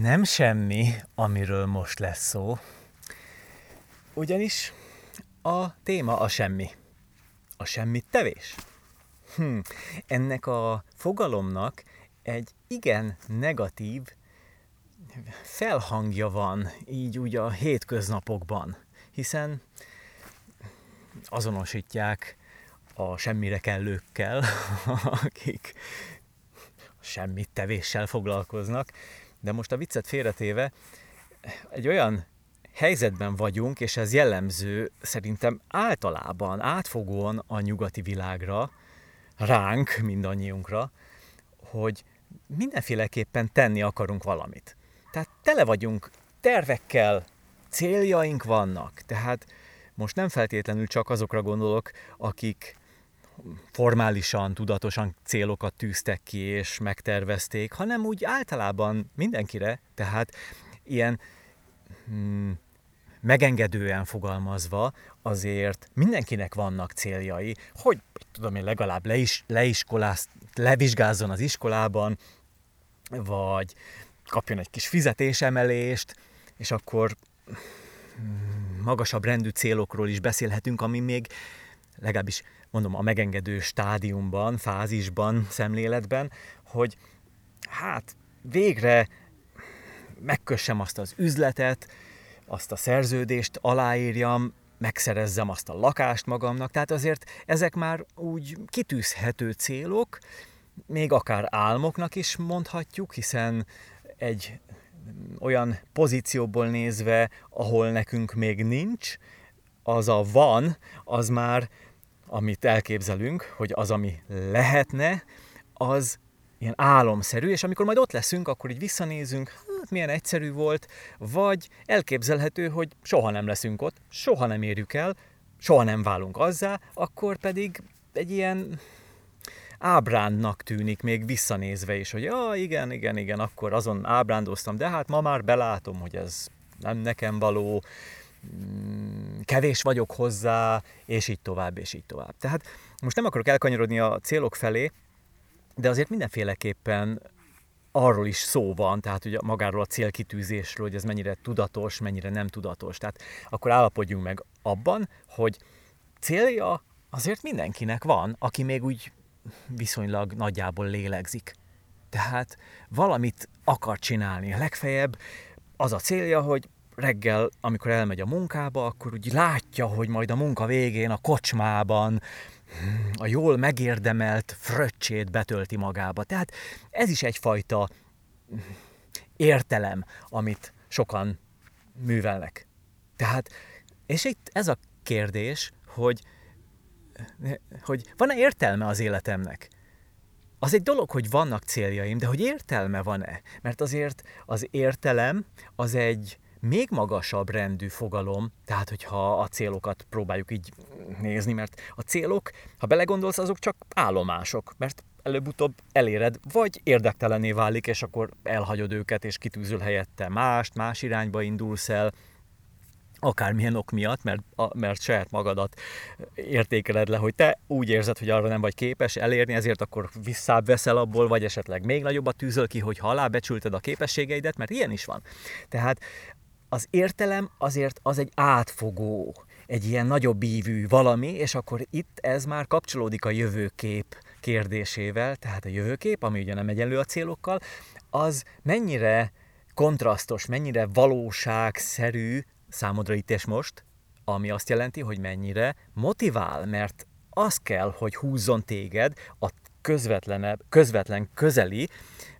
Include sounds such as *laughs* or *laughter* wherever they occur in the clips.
Nem semmi, amiről most lesz szó, ugyanis a téma a semmi. A semmit tevés. Hm, ennek a fogalomnak egy igen negatív felhangja van így úgy a hétköznapokban, hiszen azonosítják a semmire kellőkkel, *laughs* akik semmit tevéssel foglalkoznak, de most a viccet félretéve egy olyan helyzetben vagyunk, és ez jellemző szerintem általában, átfogóan a nyugati világra, ránk, mindannyiunkra, hogy mindenféleképpen tenni akarunk valamit. Tehát tele vagyunk tervekkel, céljaink vannak, tehát most nem feltétlenül csak azokra gondolok, akik formálisan, tudatosan célokat tűztek ki és megtervezték, hanem úgy általában mindenkire, tehát ilyen hmm, megengedően fogalmazva, azért mindenkinek vannak céljai, hogy tudom én legalább le is, leiskoláz, levizsgázzon az iskolában, vagy kapjon egy kis fizetésemelést, és akkor hmm, magasabb rendű célokról is beszélhetünk, ami még legalábbis mondom a megengedő stádiumban, fázisban, szemléletben, hogy hát végre megkössem azt az üzletet, azt a szerződést aláírjam, megszerezzem azt a lakást magamnak, tehát azért ezek már úgy kitűzhető célok, még akár álmoknak is mondhatjuk, hiszen egy olyan pozícióból nézve, ahol nekünk még nincs, az a van, az már, amit elképzelünk, hogy az, ami lehetne, az ilyen álomszerű, és amikor majd ott leszünk, akkor így visszanézünk, hát milyen egyszerű volt, vagy elképzelhető, hogy soha nem leszünk ott, soha nem érjük el, soha nem válunk azzá, akkor pedig egy ilyen ábrándnak tűnik még visszanézve is, hogy ja, igen, igen, igen, akkor azon ábrándoztam, de hát ma már belátom, hogy ez nem nekem való, kevés vagyok hozzá, és így tovább, és így tovább. Tehát most nem akarok elkanyarodni a célok felé, de azért mindenféleképpen arról is szó van, tehát ugye magáról a célkitűzésről, hogy ez mennyire tudatos, mennyire nem tudatos. Tehát akkor állapodjunk meg abban, hogy célja azért mindenkinek van, aki még úgy viszonylag nagyjából lélegzik. Tehát valamit akar csinálni. Legfeljebb az a célja, hogy reggel, amikor elmegy a munkába, akkor úgy látja, hogy majd a munka végén a kocsmában a jól megérdemelt fröccsét betölti magába. Tehát ez is egyfajta értelem, amit sokan művelnek. Tehát, és itt ez a kérdés, hogy, hogy van-e értelme az életemnek? Az egy dolog, hogy vannak céljaim, de hogy értelme van-e? Mert azért az értelem az egy még magasabb rendű fogalom, tehát hogyha a célokat próbáljuk így nézni, mert a célok, ha belegondolsz, azok csak állomások, mert előbb-utóbb eléred, vagy érdektelenné válik, és akkor elhagyod őket, és kitűzöl helyette mást, más irányba indulsz el, akármilyen ok miatt, mert, a, mert saját magadat értékeled le, hogy te úgy érzed, hogy arra nem vagy képes elérni, ezért akkor visszább veszel abból, vagy esetleg még nagyobbat tűzöl ki, hogy alábecsülted a képességeidet, mert ilyen is van. Tehát az értelem azért az egy átfogó, egy ilyen nagyobb ívű valami, és akkor itt ez már kapcsolódik a jövőkép kérdésével, tehát a jövőkép, ami ugye nem egyenlő a célokkal, az mennyire kontrasztos, mennyire valóságszerű számodra itt és most, ami azt jelenti, hogy mennyire motivál, mert az kell, hogy húzzon téged a közvetlenebb, közvetlen közeli,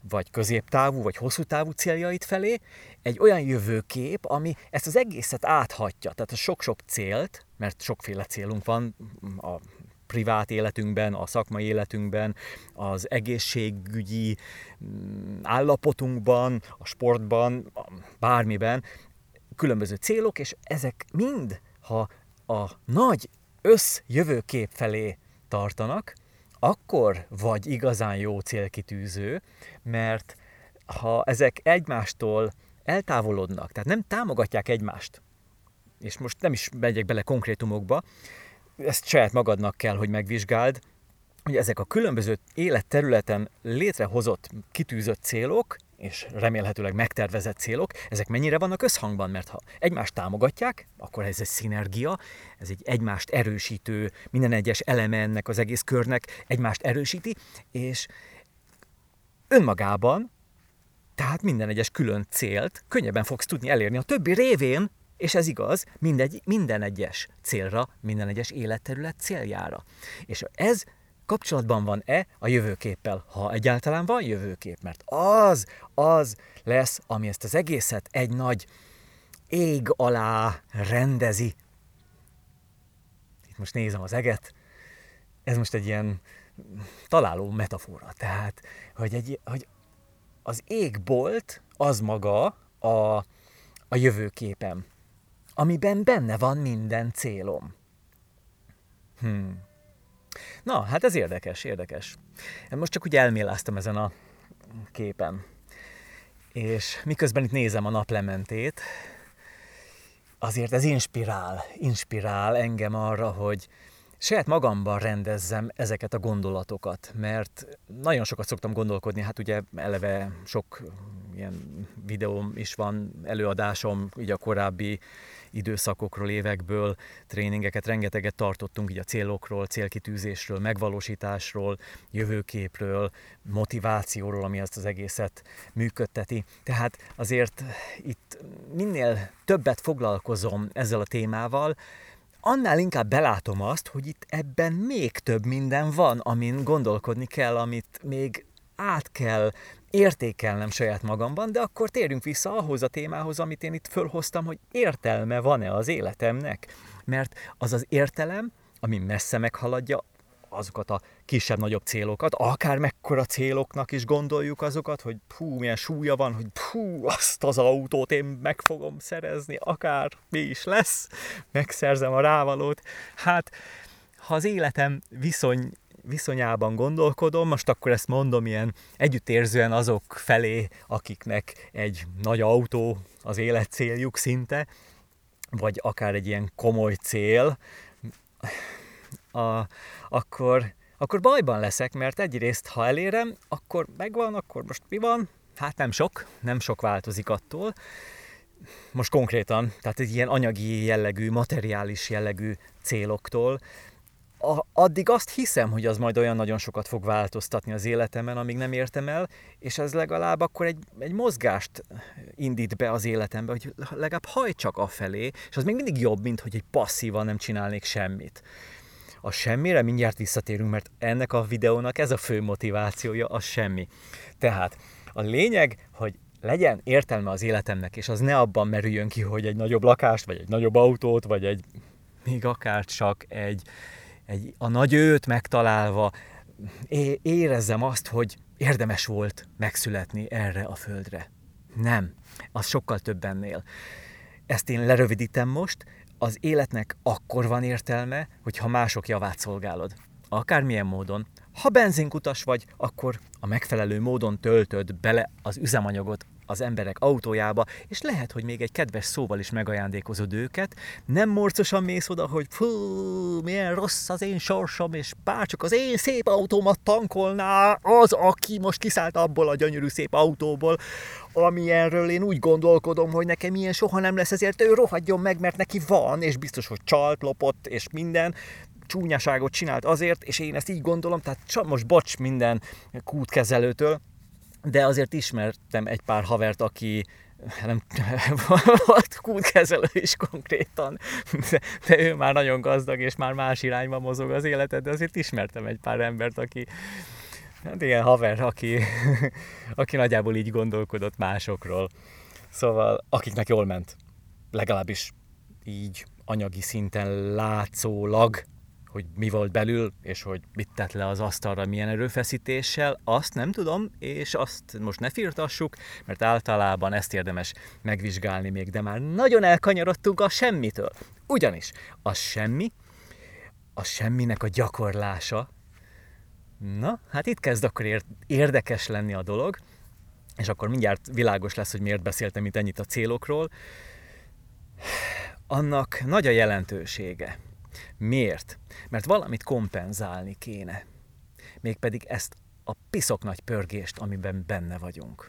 vagy középtávú, vagy hosszú távú céljait felé, egy olyan jövőkép, ami ezt az egészet áthatja. Tehát a sok-sok célt, mert sokféle célunk van a privát életünkben, a szakmai életünkben, az egészségügyi mm, állapotunkban, a sportban, bármiben, különböző célok, és ezek mind, ha a nagy összjövőkép felé tartanak, akkor vagy igazán jó célkitűző, mert ha ezek egymástól eltávolodnak, tehát nem támogatják egymást, és most nem is megyek bele konkrétumokba, ezt saját magadnak kell, hogy megvizsgáld, hogy ezek a különböző életterületen létrehozott, kitűzött célok, és remélhetőleg megtervezett célok, ezek mennyire vannak összhangban, mert ha egymást támogatják, akkor ez egy szinergia, ez egy egymást erősítő, minden egyes eleme ennek az egész körnek egymást erősíti, és önmagában, tehát minden egyes külön célt könnyebben fogsz tudni elérni a többi révén, és ez igaz mindegy, minden egyes célra, minden egyes életterület céljára. És ez kapcsolatban van-e a jövőképpel, ha egyáltalán van jövőkép, mert az, az lesz, ami ezt az egészet egy nagy ég alá rendezi. Itt most nézem az eget, ez most egy ilyen találó metafora, tehát, hogy, egy, hogy az égbolt az maga a, a jövőképem, amiben benne van minden célom. Hmm. Na, hát ez érdekes, érdekes. Én most csak úgy elméláztam ezen a képen. És miközben itt nézem a naplementét, azért ez inspirál, inspirál engem arra, hogy saját magamban rendezzem ezeket a gondolatokat, mert nagyon sokat szoktam gondolkodni, hát ugye eleve sok ilyen videóm is van, előadásom, így a korábbi időszakokról, évekből tréningeket rengeteget tartottunk így a célokról, célkitűzésről, megvalósításról, jövőképről, motivációról, ami azt az egészet működteti. Tehát azért itt minél többet foglalkozom ezzel a témával, annál inkább belátom azt, hogy itt ebben még több minden van, amin gondolkodni kell, amit még át kell értékelnem saját magamban, de akkor térjünk vissza ahhoz a témához, amit én itt fölhoztam, hogy értelme van-e az életemnek. Mert az az értelem, ami messze meghaladja azokat a kisebb-nagyobb célokat, akár mekkora céloknak is gondoljuk azokat, hogy hú, milyen súlya van, hogy hú, azt az autót én meg fogom szerezni, akár mi is lesz, megszerzem a rávalót. Hát, ha az életem viszony viszonyában gondolkodom, most akkor ezt mondom ilyen együttérzően azok felé, akiknek egy nagy autó az élet céljuk szinte, vagy akár egy ilyen komoly cél, a, akkor, akkor bajban leszek, mert egyrészt, ha elérem, akkor megvan, akkor most mi van? Hát nem sok, nem sok változik attól. Most konkrétan, tehát egy ilyen anyagi jellegű, materiális jellegű céloktól, a, addig azt hiszem, hogy az majd olyan nagyon sokat fog változtatni az életemen, amíg nem értem el, és ez legalább akkor egy, egy mozgást indít be az életembe, hogy legalább hajtsak afelé, és az még mindig jobb, mint hogy egy passzívan nem csinálnék semmit. A semmire mindjárt visszatérünk, mert ennek a videónak ez a fő motivációja, a semmi. Tehát a lényeg, hogy legyen értelme az életemnek, és az ne abban merüljön ki, hogy egy nagyobb lakást, vagy egy nagyobb autót, vagy egy még akár csak egy, egy, a nagy őt megtalálva é, érezzem azt, hogy érdemes volt megszületni erre a földre. Nem, az sokkal több ennél. Ezt én lerövidítem most, az életnek akkor van értelme, hogyha mások javát szolgálod. Akármilyen módon. Ha benzinkutas vagy, akkor a megfelelő módon töltöd bele az üzemanyagot az emberek autójába, és lehet, hogy még egy kedves szóval is megajándékozod őket, nem morcosan mész oda, hogy fú, milyen rossz az én sorsom, és bárcsak az én szép autómat tankolná az, aki most kiszállt abból a gyönyörű szép autóból, amilyenről én úgy gondolkodom, hogy nekem ilyen soha nem lesz, ezért ő rohadjon meg, mert neki van, és biztos, hogy csalt, lopott, és minden, csúnyaságot csinált azért, és én ezt így gondolom, tehát most bocs minden kútkezelőtől, de azért ismertem egy pár havert, aki nem *laughs* volt kútkezelő is konkrétan, de, de ő már nagyon gazdag, és már más irányba mozog az életed, de azért ismertem egy pár embert, aki, hát ilyen haver, aki, *laughs* aki nagyjából így gondolkodott másokról. Szóval, akiknek jól ment, legalábbis így anyagi szinten látszólag, hogy mi volt belül, és hogy mit tett le az asztalra milyen erőfeszítéssel, azt nem tudom, és azt most ne firtassuk, mert általában ezt érdemes megvizsgálni még, de már nagyon elkanyarodtunk a semmitől. Ugyanis a semmi, a semminek a gyakorlása, na, hát itt kezd akkor érdekes lenni a dolog, és akkor mindjárt világos lesz, hogy miért beszéltem itt ennyit a célokról. Annak nagy a jelentősége. Miért? Mert valamit kompenzálni kéne. Mégpedig ezt a piszok nagy pörgést, amiben benne vagyunk.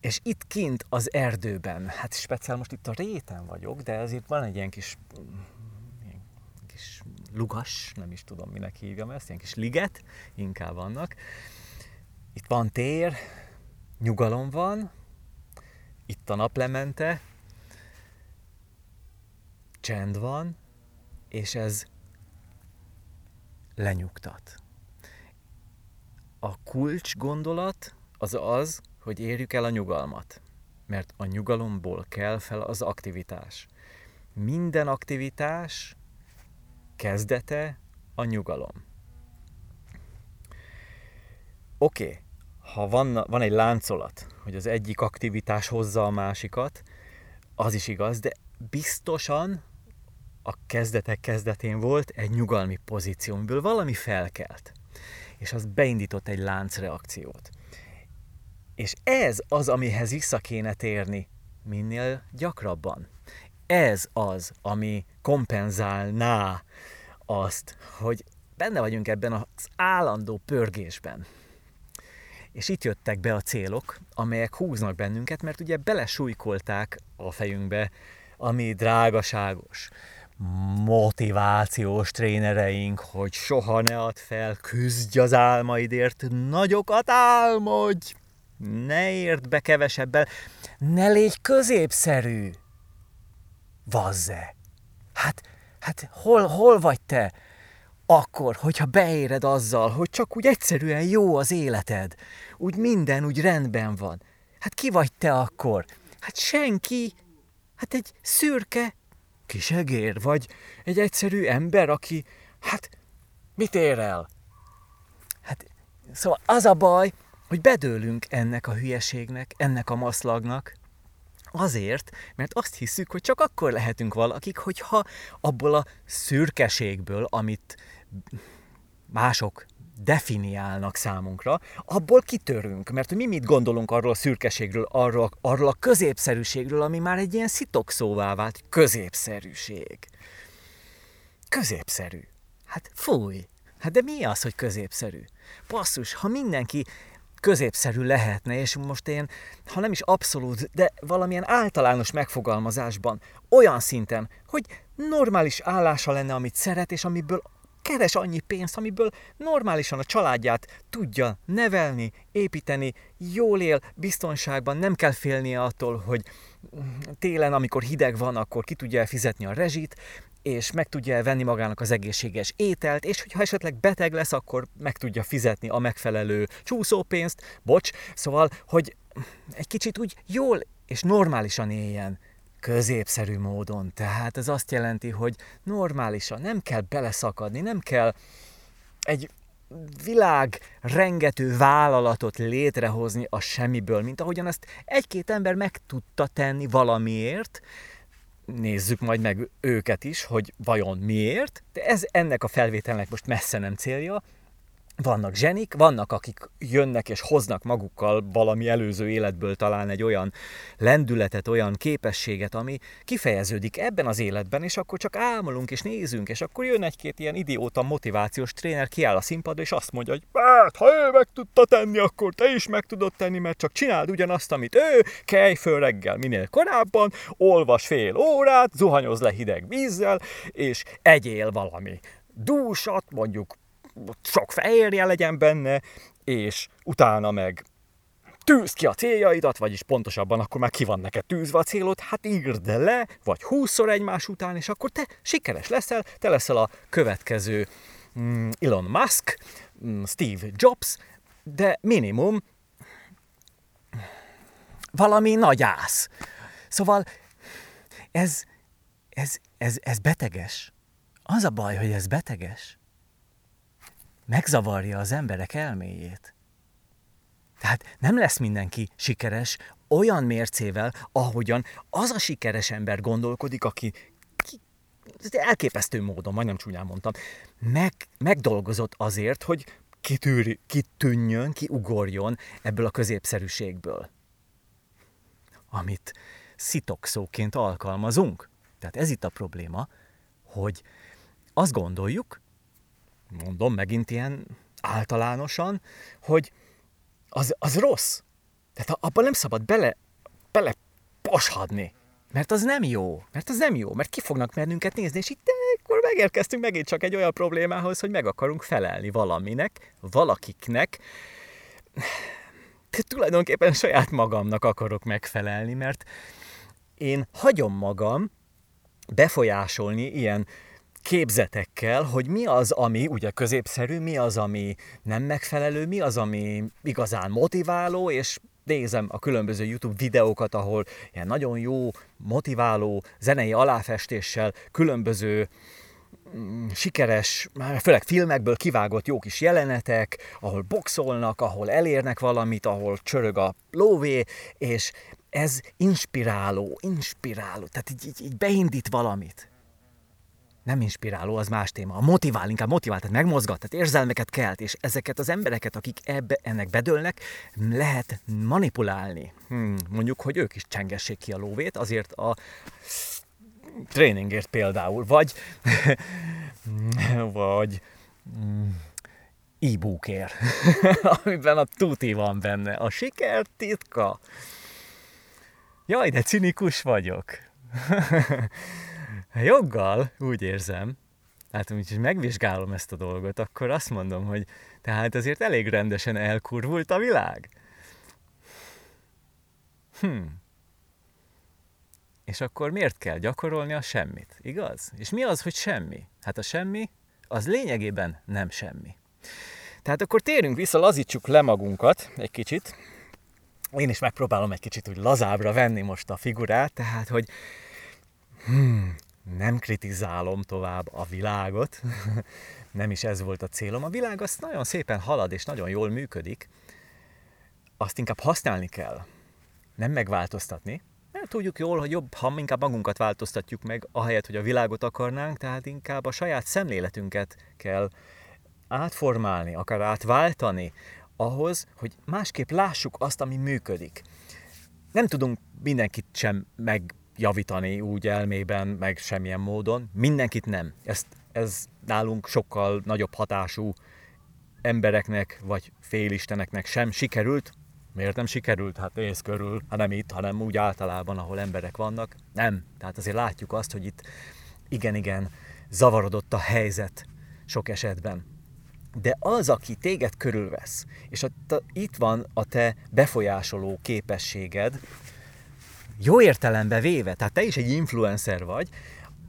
És itt kint az erdőben, hát speciál most itt a réten vagyok, de azért van egy ilyen kis, ilyen kis lugas, nem is tudom minek hívjam ezt, ilyen kis liget, inkább vannak. Itt van tér, nyugalom van, itt a naplemente, csend van, és ez lenyugtat. A kulcs gondolat az az, hogy érjük el a nyugalmat, mert a nyugalomból kell fel az aktivitás. Minden aktivitás kezdete a nyugalom. Oké, okay, ha van, van egy láncolat, hogy az egyik aktivitás hozza a másikat, az is igaz, de biztosan a kezdetek kezdetén volt egy nyugalmi pozíció, amiből valami felkelt, és az beindított egy láncreakciót. És ez az, amihez vissza kéne térni minél gyakrabban. Ez az, ami kompenzálná azt, hogy benne vagyunk ebben az állandó pörgésben. És itt jöttek be a célok, amelyek húznak bennünket, mert ugye belesújkolták a fejünkbe, ami drágaságos, motivációs trénereink, hogy soha ne add fel, küzdj az álmaidért, nagyokat álmodj, ne érd be kevesebbel, ne légy középszerű. Vazze! Hát, hát hol, hol vagy te? Akkor, hogyha beéred azzal, hogy csak úgy egyszerűen jó az életed, úgy minden úgy rendben van. Hát ki vagy te akkor? Hát senki. Hát egy szürke kisegér, vagy egy egyszerű ember, aki, hát, mit ér el? Hát, szóval az a baj, hogy bedőlünk ennek a hülyeségnek, ennek a maszlagnak, Azért, mert azt hiszük, hogy csak akkor lehetünk valakik, hogyha abból a szürkeségből, amit mások definiálnak számunkra, abból kitörünk, mert mi mit gondolunk arról a szürkeségről, arról, arról a középszerűségről, ami már egy ilyen szitokszóvá vált középszerűség. Középszerű. Hát fúj. Hát de mi az, hogy középszerű? Passzus, ha mindenki középszerű lehetne, és most én, ha nem is abszolút, de valamilyen általános megfogalmazásban, olyan szinten, hogy normális állása lenne, amit szeret, és amiből keres annyi pénzt, amiből normálisan a családját tudja nevelni, építeni, jól él, biztonságban, nem kell félnie attól, hogy télen, amikor hideg van, akkor ki tudja fizetni a rezsit, és meg tudja venni magának az egészséges ételt, és hogyha esetleg beteg lesz, akkor meg tudja fizetni a megfelelő csúszópénzt, bocs, szóval, hogy egy kicsit úgy jól és normálisan éljen középszerű módon. Tehát ez azt jelenti, hogy normálisan, nem kell beleszakadni, nem kell egy világ rengető vállalatot létrehozni a semmiből, mint ahogyan ezt egy-két ember meg tudta tenni valamiért, nézzük majd meg őket is, hogy vajon miért, de ez ennek a felvételnek most messze nem célja, vannak zsenik, vannak, akik jönnek és hoznak magukkal valami előző életből talán egy olyan lendületet, olyan képességet, ami kifejeződik ebben az életben, és akkor csak álmolunk és nézünk, és akkor jön egy-két ilyen idióta motivációs tréner, kiáll a színpadra, és azt mondja, hogy hát, ha ő meg tudta tenni, akkor te is meg tudod tenni, mert csak csináld ugyanazt, amit ő, kelj föl reggel minél korábban, olvas fél órát, zuhanyoz le hideg vízzel, és egyél valami dúsat, mondjuk sok fehérje legyen benne, és utána meg tűz ki a céljaidat, vagyis pontosabban akkor már ki van neked tűzve a célod, hát írd le, vagy húszszor egymás után, és akkor te sikeres leszel, te leszel a következő mm, Elon Musk, mm, Steve Jobs, de minimum valami nagy ász. Szóval ez, ez, ez, ez beteges. Az a baj, hogy ez beteges megzavarja az emberek elméjét. Tehát nem lesz mindenki sikeres olyan mércével, ahogyan az a sikeres ember gondolkodik, aki ki, elképesztő módon, majdnem csúnyán mondtam, meg, megdolgozott azért, hogy kitűr, kitűnjön, kiugorjon ebből a középszerűségből, amit szitokszóként alkalmazunk. Tehát ez itt a probléma, hogy azt gondoljuk, mondom megint ilyen általánosan, hogy az, az rossz. Tehát abban nem szabad bele, bele poshadni. Mert az nem jó. Mert az nem jó. Mert ki fognak mennünket nézni, és itt akkor megérkeztünk megint csak egy olyan problémához, hogy meg akarunk felelni valaminek, valakiknek. De tulajdonképpen saját magamnak akarok megfelelni, mert én hagyom magam befolyásolni ilyen képzetekkel, hogy mi az, ami ugye középszerű, mi az, ami nem megfelelő, mi az, ami igazán motiváló, és nézem a különböző YouTube videókat, ahol ilyen nagyon jó, motiváló, zenei aláfestéssel különböző mm, sikeres, főleg filmekből kivágott jó kis jelenetek, ahol boxolnak, ahol elérnek valamit, ahol csörög a lóvé, és ez inspiráló, inspiráló, tehát így, így, így beindít valamit nem inspiráló, az más téma. A motivál, inkább motivál, tehát megmozgat, tehát érzelmeket kelt, és ezeket az embereket, akik ebbe, ennek bedőlnek, lehet manipulálni. Hmm, mondjuk, hogy ők is csengessék ki a lóvét, azért a tréningért például, vagy *laughs* vagy e-bookért, *laughs* amiben a tuti van benne. A siker titka. Jaj, de cinikus vagyok. *laughs* Joggal, úgy érzem, hát úgyhogy megvizsgálom ezt a dolgot, akkor azt mondom, hogy tehát azért elég rendesen elkurvult a világ. Hm. És akkor miért kell gyakorolni a semmit, igaz? És mi az, hogy semmi? Hát a semmi, az lényegében nem semmi. Tehát akkor térünk vissza, lazítsuk le magunkat egy kicsit. Én is megpróbálom egy kicsit úgy lazábra venni most a figurát, tehát hogy hmm, nem kritizálom tovább a világot, *laughs* nem is ez volt a célom. A világ azt nagyon szépen halad és nagyon jól működik, azt inkább használni kell, nem megváltoztatni, mert tudjuk jól, hogy jobb, ha inkább magunkat változtatjuk meg, ahelyett, hogy a világot akarnánk, tehát inkább a saját szemléletünket kell átformálni, akár átváltani, ahhoz, hogy másképp lássuk azt, ami működik. Nem tudunk mindenkit sem meg javítani úgy elmében, meg semmilyen módon. Mindenkit nem. Ezt, ez nálunk sokkal nagyobb hatású embereknek, vagy félisteneknek sem sikerült. Miért nem sikerült? Hát néz körül, hát nem itt, hanem úgy általában, ahol emberek vannak. Nem. Tehát azért látjuk azt, hogy itt igen-igen zavarodott a helyzet sok esetben. De az, aki téged körülvesz, és a, a, itt van a te befolyásoló képességed, jó értelembe véve, tehát te is egy influencer vagy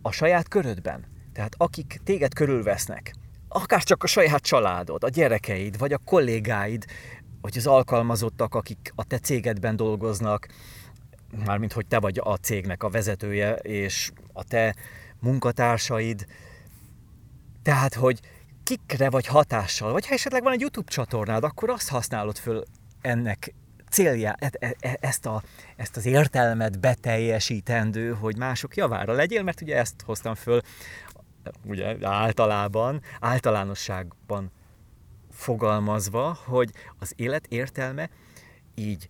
a saját körödben. Tehát akik téged körülvesznek, akár csak a saját családod, a gyerekeid, vagy a kollégáid, vagy az alkalmazottak, akik a te cégedben dolgoznak, mármint hogy te vagy a cégnek a vezetője, és a te munkatársaid, tehát, hogy kikre vagy hatással, vagy ha esetleg van egy YouTube csatornád, akkor azt használod föl ennek célja, e, e, e, ezt, a, ezt az értelmet beteljesítendő, hogy mások javára legyél, mert ugye ezt hoztam föl ugye általában, általánosságban fogalmazva, hogy az élet értelme így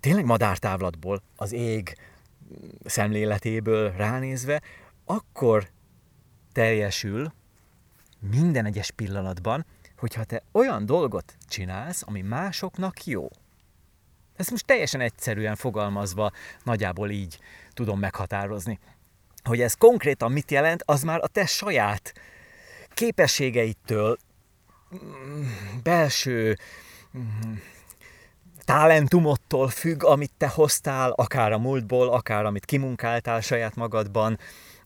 tényleg madártávlatból, az ég szemléletéből ránézve, akkor teljesül minden egyes pillanatban, hogyha te olyan dolgot csinálsz, ami másoknak jó. Ezt most teljesen egyszerűen fogalmazva nagyjából így tudom meghatározni. Hogy ez konkrétan mit jelent, az már a te saját képességeitől, mm, belső mm, talentumottól függ, amit te hoztál, akár a múltból, akár amit kimunkáltál saját magadban.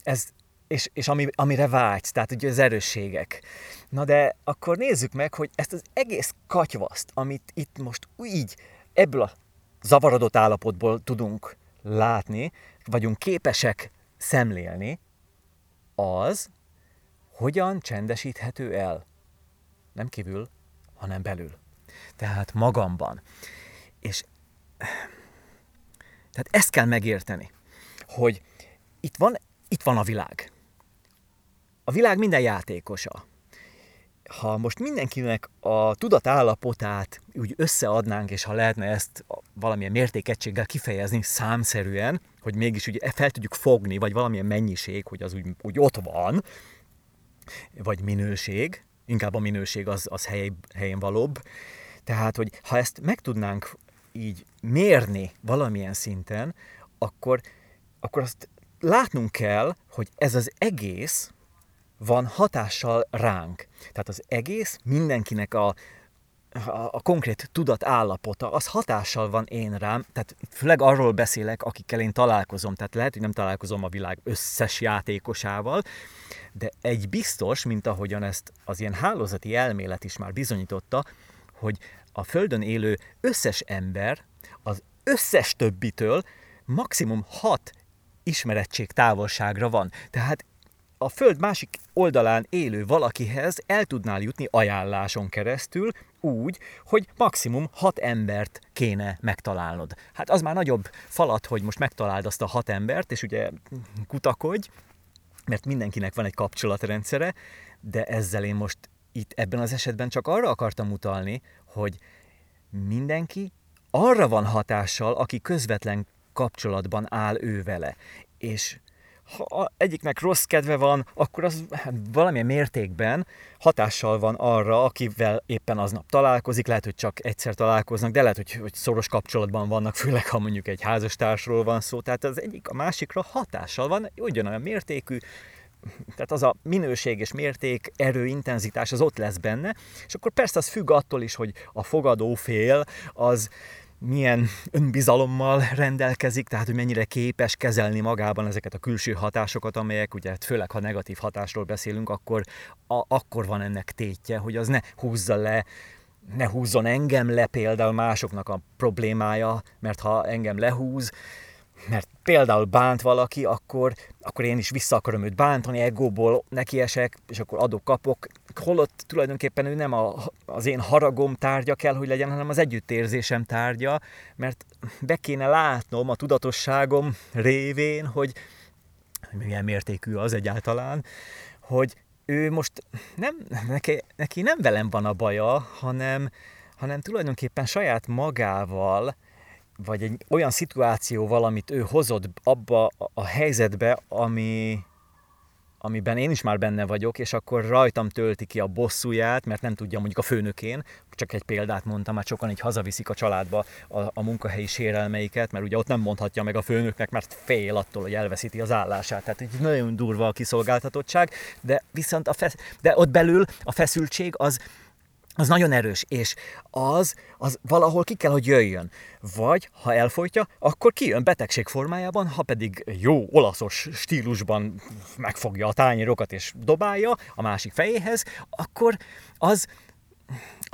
Ez, és, és ami, amire vágysz, tehát ugye az erősségek. Na de akkor nézzük meg, hogy ezt az egész katyvaszt, amit itt most így ebből a zavarodott állapotból tudunk látni, vagyunk képesek szemlélni, az hogyan csendesíthető el. Nem kívül, hanem belül. Tehát magamban. És tehát ezt kell megérteni, hogy itt van, itt van a világ. A világ minden játékosa. Ha most mindenkinek a tudatállapotát úgy összeadnánk, és ha lehetne ezt valamilyen mértékegységgel kifejezni számszerűen, hogy mégis úgy fel tudjuk fogni, vagy valamilyen mennyiség, hogy az úgy, úgy ott van, vagy minőség, inkább a minőség az, az hely, helyén valóbb, tehát, hogy ha ezt meg tudnánk így mérni valamilyen szinten, akkor, akkor azt látnunk kell, hogy ez az egész van hatással ránk. Tehát az egész mindenkinek a, a, a konkrét tudat állapota, az hatással van én rám, tehát főleg arról beszélek, akikkel én találkozom, tehát lehet, hogy nem találkozom a világ összes játékosával, de egy biztos, mint ahogyan ezt az ilyen hálózati elmélet is már bizonyította, hogy a Földön élő összes ember az összes többitől maximum 6 ismerettség távolságra van. Tehát a Föld másik oldalán élő valakihez el tudnál jutni ajánláson keresztül, úgy, hogy maximum hat embert kéne megtalálnod. Hát az már nagyobb falat, hogy most megtaláld azt a hat embert, és ugye kutakodj, mert mindenkinek van egy kapcsolatrendszere, de ezzel én most itt ebben az esetben csak arra akartam utalni, hogy mindenki arra van hatással, aki közvetlen kapcsolatban áll ő vele. És ha egyiknek rossz kedve van, akkor az hát valamilyen mértékben hatással van arra, akivel éppen aznap találkozik, lehet, hogy csak egyszer találkoznak, de lehet, hogy, hogy szoros kapcsolatban vannak, főleg ha mondjuk egy házastársról van szó, tehát az egyik a másikra hatással van, ugyanolyan mértékű, tehát az a minőség és mérték, erő, intenzitás az ott lesz benne, és akkor persze az függ attól is, hogy a fogadó fél az milyen önbizalommal rendelkezik, tehát hogy mennyire képes kezelni magában ezeket a külső hatásokat, amelyek ugye hát főleg ha negatív hatásról beszélünk, akkor, a, akkor van ennek tétje, hogy az ne húzza le ne húzzon engem le például másoknak a problémája, mert ha engem lehúz, mert például bánt valaki, akkor, akkor én is vissza akarom őt bántani, egóból nekiesek, és akkor adok-kapok, holott tulajdonképpen ő nem a, az én haragom tárgya kell, hogy legyen, hanem az együttérzésem tárgya, mert be kéne látnom a tudatosságom révén, hogy milyen mértékű az egyáltalán, hogy ő most nem, neki, neki nem velem van a baja, hanem, hanem tulajdonképpen saját magával, vagy egy olyan szituációval, amit ő hozott abba a helyzetbe, ami, amiben én is már benne vagyok, és akkor rajtam tölti ki a bosszúját, mert nem tudja mondjuk a főnökén, csak egy példát mondtam, már sokan így hazaviszik a családba a, a munkahelyi sérelmeiket, mert ugye ott nem mondhatja meg a főnöknek, mert fél attól, hogy elveszíti az állását. Tehát így nagyon durva a kiszolgáltatottság, de viszont a fesz, de ott belül a feszültség az, az nagyon erős, és az, az valahol ki kell, hogy jöjjön. Vagy, ha elfolytja, akkor kijön betegség formájában, ha pedig jó olaszos stílusban megfogja a tányérokat és dobálja a másik fejéhez, akkor az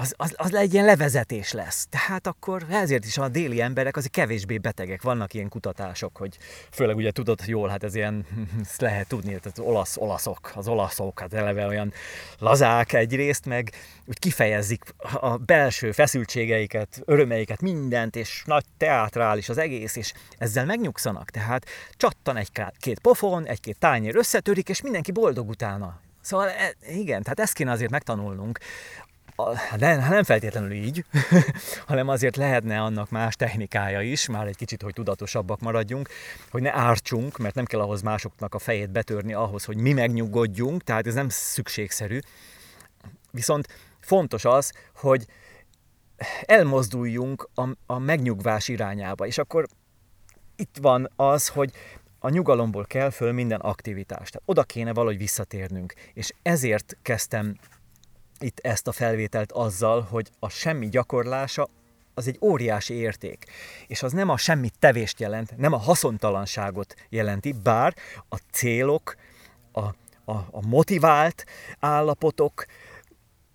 az, az, az egy ilyen levezetés lesz. Tehát akkor ezért is a déli emberek azért kevésbé betegek. Vannak ilyen kutatások, hogy főleg ugye tudod jól, hát ez ilyen, *laughs* ezt lehet tudni, tehát olasz, olaszok, az olaszok, hát eleve olyan lazák egyrészt, meg úgy kifejezik a belső feszültségeiket, örömeiket, mindent, és nagy teátrális az egész, és ezzel megnyugszanak. Tehát csattan egy-két pofon, egy-két tányér összetörik, és mindenki boldog utána. Szóval e, igen, tehát ezt kéne azért megtanulnunk nem, nem feltétlenül így, *laughs* hanem azért lehetne annak más technikája is, már egy kicsit, hogy tudatosabbak maradjunk, hogy ne ártsunk, mert nem kell ahhoz másoknak a fejét betörni ahhoz, hogy mi megnyugodjunk, tehát ez nem szükségszerű. Viszont fontos az, hogy elmozduljunk a, a megnyugvás irányába, és akkor itt van az, hogy a nyugalomból kell föl minden aktivitást. Tehát oda kéne valahogy visszatérnünk. És ezért kezdtem itt ezt a felvételt azzal, hogy a semmi gyakorlása az egy óriási érték. És az nem a semmi tevést jelent, nem a haszontalanságot jelenti, bár a célok, a, a, a motivált állapotok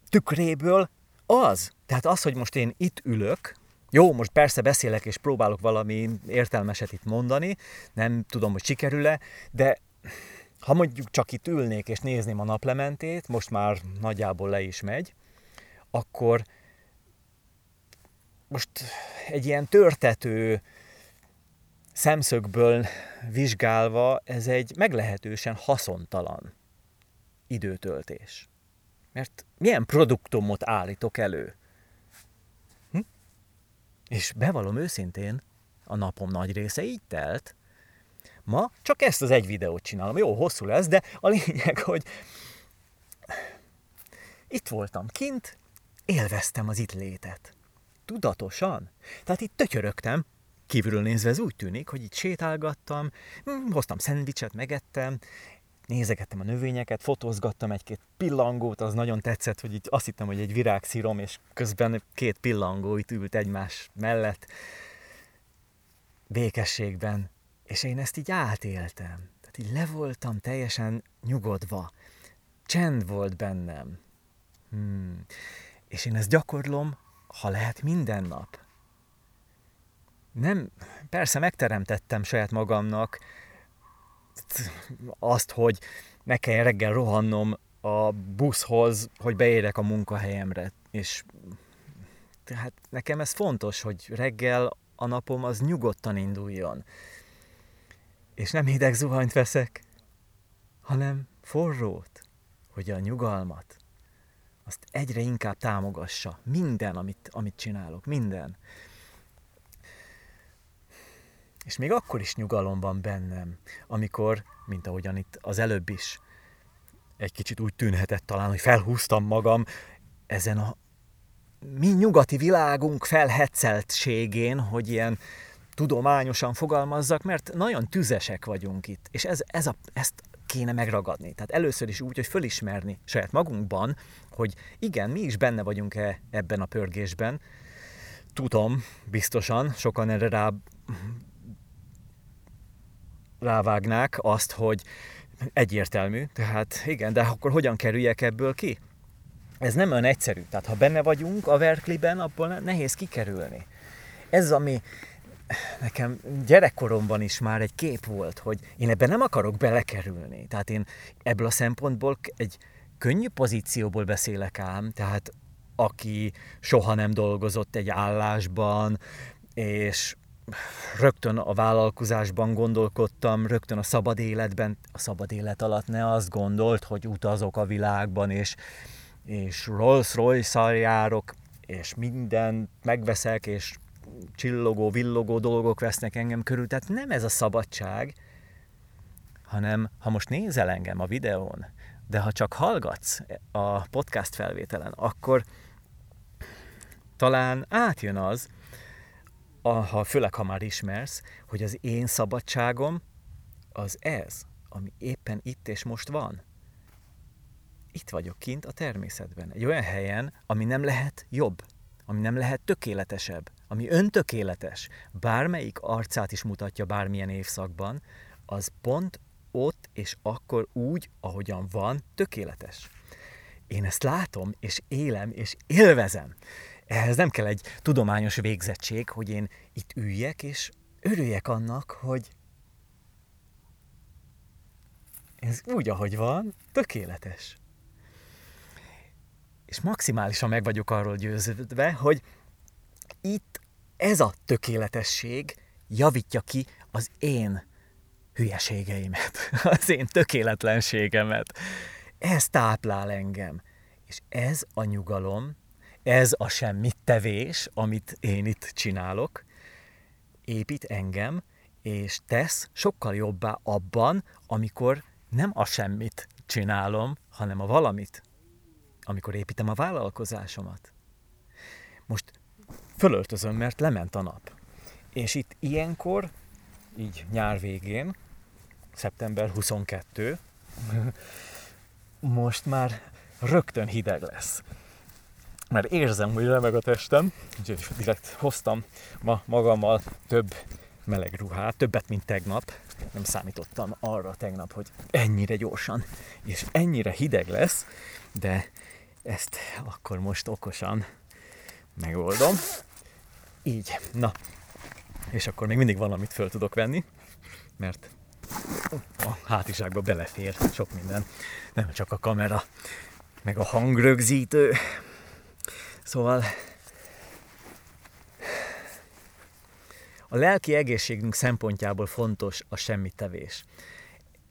tükréből az. Tehát az, hogy most én itt ülök, jó, most persze beszélek és próbálok valami értelmeset itt mondani, nem tudom, hogy sikerül-e, de ha mondjuk csak itt ülnék és nézném a naplementét, most már nagyjából le is megy, akkor most egy ilyen törtető szemszögből vizsgálva ez egy meglehetősen haszontalan időtöltés. Mert milyen produktumot állítok elő? Hm? És bevallom őszintén, a napom nagy része így telt, Ma csak ezt az egy videót csinálom. Jó, hosszú lesz, de a lényeg, hogy itt voltam kint, élveztem az itt létet. tudatosan. Tehát itt tötyörögtem, kívülről nézve ez úgy tűnik, hogy itt sétálgattam, hoztam szendvicset, megettem, nézegettem a növényeket, fotózgattam egy-két pillangót, az nagyon tetszett, hogy így azt hittem, hogy egy virágszírom, és közben két pillangó itt ült egymás mellett, békességben, és én ezt így átéltem. Tehát így le voltam teljesen nyugodva. Csend volt bennem. Hmm. És én ezt gyakorlom, ha lehet minden nap. Nem, persze megteremtettem saját magamnak azt, hogy ne kell reggel rohannom a buszhoz, hogy beérek a munkahelyemre. És tehát nekem ez fontos, hogy reggel a napom az nyugodtan induljon. És nem hideg zuhanyt veszek, hanem forrót, hogy a nyugalmat, azt egyre inkább támogassa. Minden, amit, amit csinálok, minden. És még akkor is nyugalom van bennem, amikor, mint ahogyan itt az előbb is, egy kicsit úgy tűnhetett talán, hogy felhúztam magam ezen a mi nyugati világunk felhetszeltségén, hogy ilyen tudományosan fogalmazzak, mert nagyon tüzesek vagyunk itt, és ez, ez a, ezt kéne megragadni. Tehát először is úgy, hogy fölismerni saját magunkban, hogy igen, mi is benne vagyunk-e ebben a pörgésben. Tudom, biztosan, sokan erre rá rávágnák azt, hogy egyértelmű, tehát igen, de akkor hogyan kerüljek ebből ki? Ez nem olyan egyszerű, tehát ha benne vagyunk a verkliben, abból nehéz kikerülni. Ez ami nekem gyerekkoromban is már egy kép volt, hogy én ebben nem akarok belekerülni. Tehát én ebből a szempontból egy könnyű pozícióból beszélek ám, tehát aki soha nem dolgozott egy állásban, és rögtön a vállalkozásban gondolkodtam, rögtön a szabad életben, a szabad élet alatt ne azt gondolt, hogy utazok a világban, és, és Rolls-Royce-szal járok, és mindent megveszek, és csillogó, villogó dolgok vesznek engem körül. Tehát nem ez a szabadság, hanem ha most nézel engem a videón, de ha csak hallgatsz a podcast felvételen, akkor talán átjön az, ha, főleg ha már ismersz, hogy az én szabadságom az ez, ami éppen itt és most van. Itt vagyok kint a természetben, egy olyan helyen, ami nem lehet jobb, ami nem lehet tökéletesebb, ami öntökéletes, bármelyik arcát is mutatja bármilyen évszakban, az pont ott és akkor úgy, ahogyan van, tökéletes. Én ezt látom, és élem, és élvezem. Ehhez nem kell egy tudományos végzettség, hogy én itt üljek, és örüljek annak, hogy ez úgy, ahogy van, tökéletes. És maximálisan meg vagyok arról győződve, hogy itt ez a tökéletesség javítja ki az én hülyeségeimet, *laughs* az én tökéletlenségemet. Ez táplál engem. És ez a nyugalom, ez a semmit tevés, amit én itt csinálok, épít engem, és tesz sokkal jobbá abban, amikor nem a semmit csinálom, hanem a valamit. Amikor építem a vállalkozásomat. Most fölöltözöm, mert lement a nap. És itt ilyenkor, így nyár végén, szeptember 22, *laughs* most már rögtön hideg lesz mert érzem, hogy remeg a testem, úgyhogy direkt hoztam ma magammal több meleg ruhát, többet, mint tegnap. Nem számítottam arra tegnap, hogy ennyire gyorsan és ennyire hideg lesz, de ezt akkor most okosan megoldom. Így, na, és akkor még mindig valamit föl tudok venni, mert a hátizsákba belefér sok minden, nem csak a kamera, meg a hangrögzítő, Szóval a lelki egészségünk szempontjából fontos a semmitevés.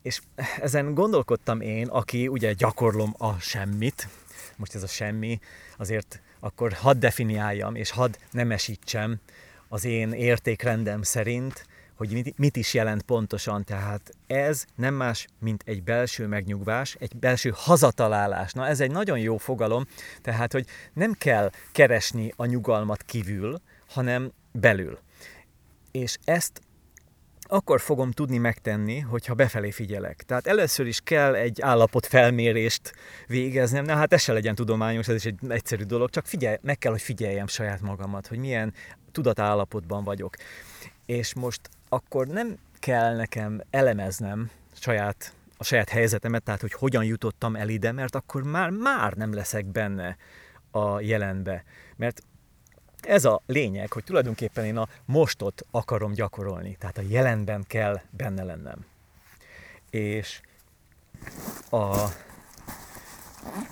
És ezen gondolkodtam én, aki ugye gyakorlom a semmit, most ez a semmi, azért akkor hadd definiáljam, és hadd nemesítsem az én értékrendem szerint, hogy mit is jelent pontosan. Tehát ez nem más, mint egy belső megnyugvás, egy belső hazatalálás. Na ez egy nagyon jó fogalom, tehát hogy nem kell keresni a nyugalmat kívül, hanem belül. És ezt akkor fogom tudni megtenni, hogyha befelé figyelek. Tehát először is kell egy állapot felmérést végeznem, na hát ez se legyen tudományos, ez is egy egyszerű dolog, csak figyelj, meg kell, hogy figyeljem saját magamat, hogy milyen tudatállapotban vagyok. És most akkor nem kell nekem elemeznem saját, a saját helyzetemet, tehát hogy hogyan jutottam el ide, mert akkor már, már nem leszek benne a jelenbe. Mert ez a lényeg, hogy tulajdonképpen én a mostot akarom gyakorolni, tehát a jelenben kell benne lennem. És a,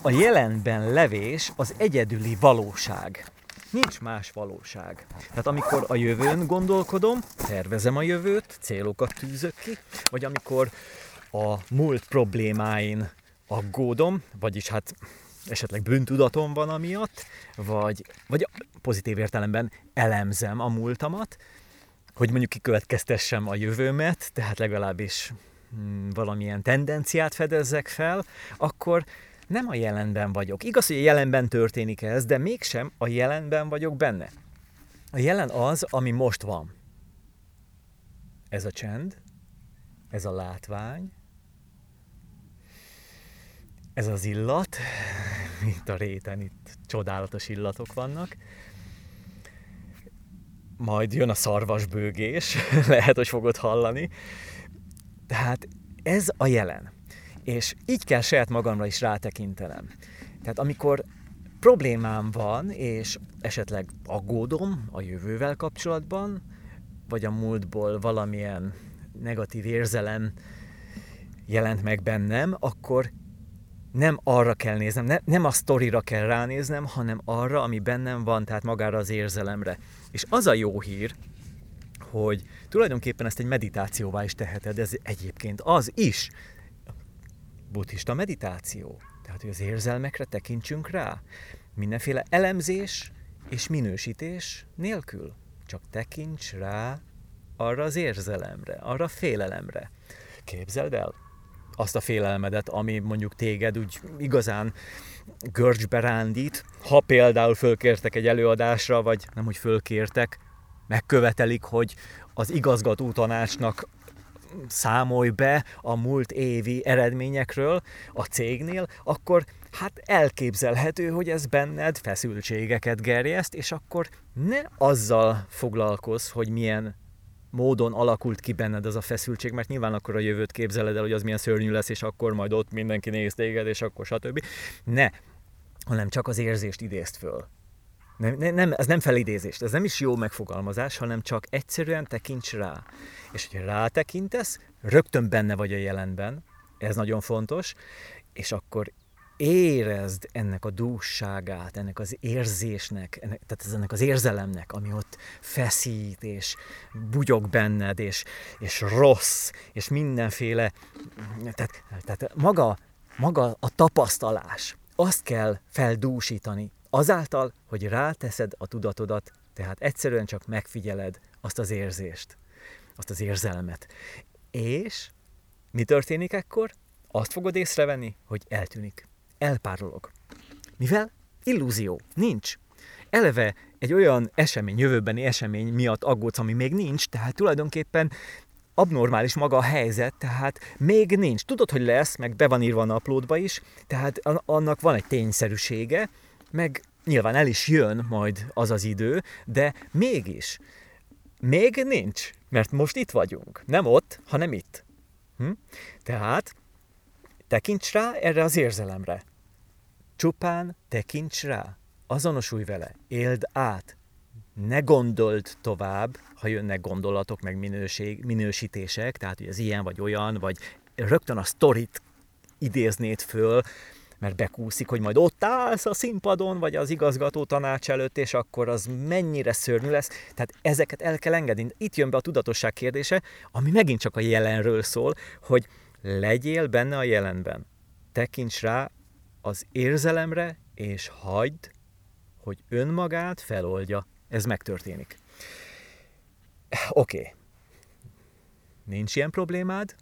a jelenben levés az egyedüli valóság. Nincs más valóság. Tehát amikor a jövőn gondolkodom, tervezem a jövőt, célokat tűzök ki, vagy amikor a múlt problémáin aggódom, vagyis hát esetleg bűntudatom van amiatt, vagy, vagy pozitív értelemben elemzem a múltamat, hogy mondjuk kikövetkeztessem a jövőmet, tehát legalábbis hmm, valamilyen tendenciát fedezzek fel, akkor nem a jelenben vagyok. Igaz, hogy a jelenben történik ez, de mégsem a jelenben vagyok benne. A jelen az, ami most van. Ez a csend, ez a látvány, ez az illat, itt a réten, itt csodálatos illatok vannak. Majd jön a szarvasbőgés, *laughs* lehet, hogy fogod hallani. Tehát ez a jelen. És így kell saját magamra is rátekintenem. Tehát amikor problémám van, és esetleg aggódom a jövővel kapcsolatban, vagy a múltból valamilyen negatív érzelem jelent meg bennem, akkor nem arra kell néznem, ne, nem a sztorira kell ránéznem, hanem arra, ami bennem van, tehát magára az érzelemre. És az a jó hír, hogy tulajdonképpen ezt egy meditációvá is teheted, ez egyébként az is buddhista meditáció. Tehát, hogy az érzelmekre tekintsünk rá. Mindenféle elemzés és minősítés nélkül. Csak tekints rá arra az érzelemre, arra a félelemre. Képzeld el, azt a félelmedet, ami mondjuk téged úgy igazán görcsbe rándít, ha például fölkértek egy előadásra, vagy nem, hogy fölkértek, megkövetelik, hogy az igazgató tanácsnak számolj be a múlt évi eredményekről a cégnél, akkor hát elképzelhető, hogy ez benned feszültségeket gerjeszt, és akkor ne azzal foglalkozz, hogy milyen módon alakult ki benned ez a feszültség, mert nyilván akkor a jövőt képzeled el, hogy az milyen szörnyű lesz, és akkor majd ott mindenki néz téged, és akkor stb. Ne, hanem csak az érzést idézt föl. Nem, nem, ez nem felidézés, ez nem is jó megfogalmazás, hanem csak egyszerűen tekints rá. És hogyha rátekintesz, rögtön benne vagy a jelenben, ez nagyon fontos, és akkor érezd ennek a dússágát, ennek az érzésnek, ennek, tehát ennek az érzelemnek, ami ott feszít, és bugyog benned, és, és rossz, és mindenféle, tehát, tehát maga, maga a tapasztalás, azt kell feldúsítani, azáltal, hogy ráteszed a tudatodat, tehát egyszerűen csak megfigyeled azt az érzést, azt az érzelmet. És mi történik ekkor? Azt fogod észrevenni, hogy eltűnik elpárolog. Mivel illúzió, nincs. Eleve egy olyan esemény, jövőbeni esemény miatt aggódsz, ami még nincs, tehát tulajdonképpen abnormális maga a helyzet, tehát még nincs. Tudod, hogy lesz, meg be van írva a naplódba is, tehát annak van egy tényszerűsége, meg nyilván el is jön majd az az idő, de mégis, még nincs, mert most itt vagyunk. Nem ott, hanem itt. Hm? Tehát tekints rá erre az érzelemre. Csupán tekints rá, azonosulj vele, éld át, ne gondold tovább, ha jönnek gondolatok, meg minőség, minősítések, tehát hogy ez ilyen vagy olyan, vagy rögtön a sztorit idéznéd föl, mert bekúszik, hogy majd ott állsz a színpadon, vagy az igazgató tanács előtt, és akkor az mennyire szörnyű lesz. Tehát ezeket el kell engedni. Itt jön be a tudatosság kérdése, ami megint csak a jelenről szól, hogy legyél benne a jelenben. Tekints rá az érzelemre, és hagyd, hogy önmagát feloldja. Ez megtörténik. Oké. Okay. nincs ilyen problémád,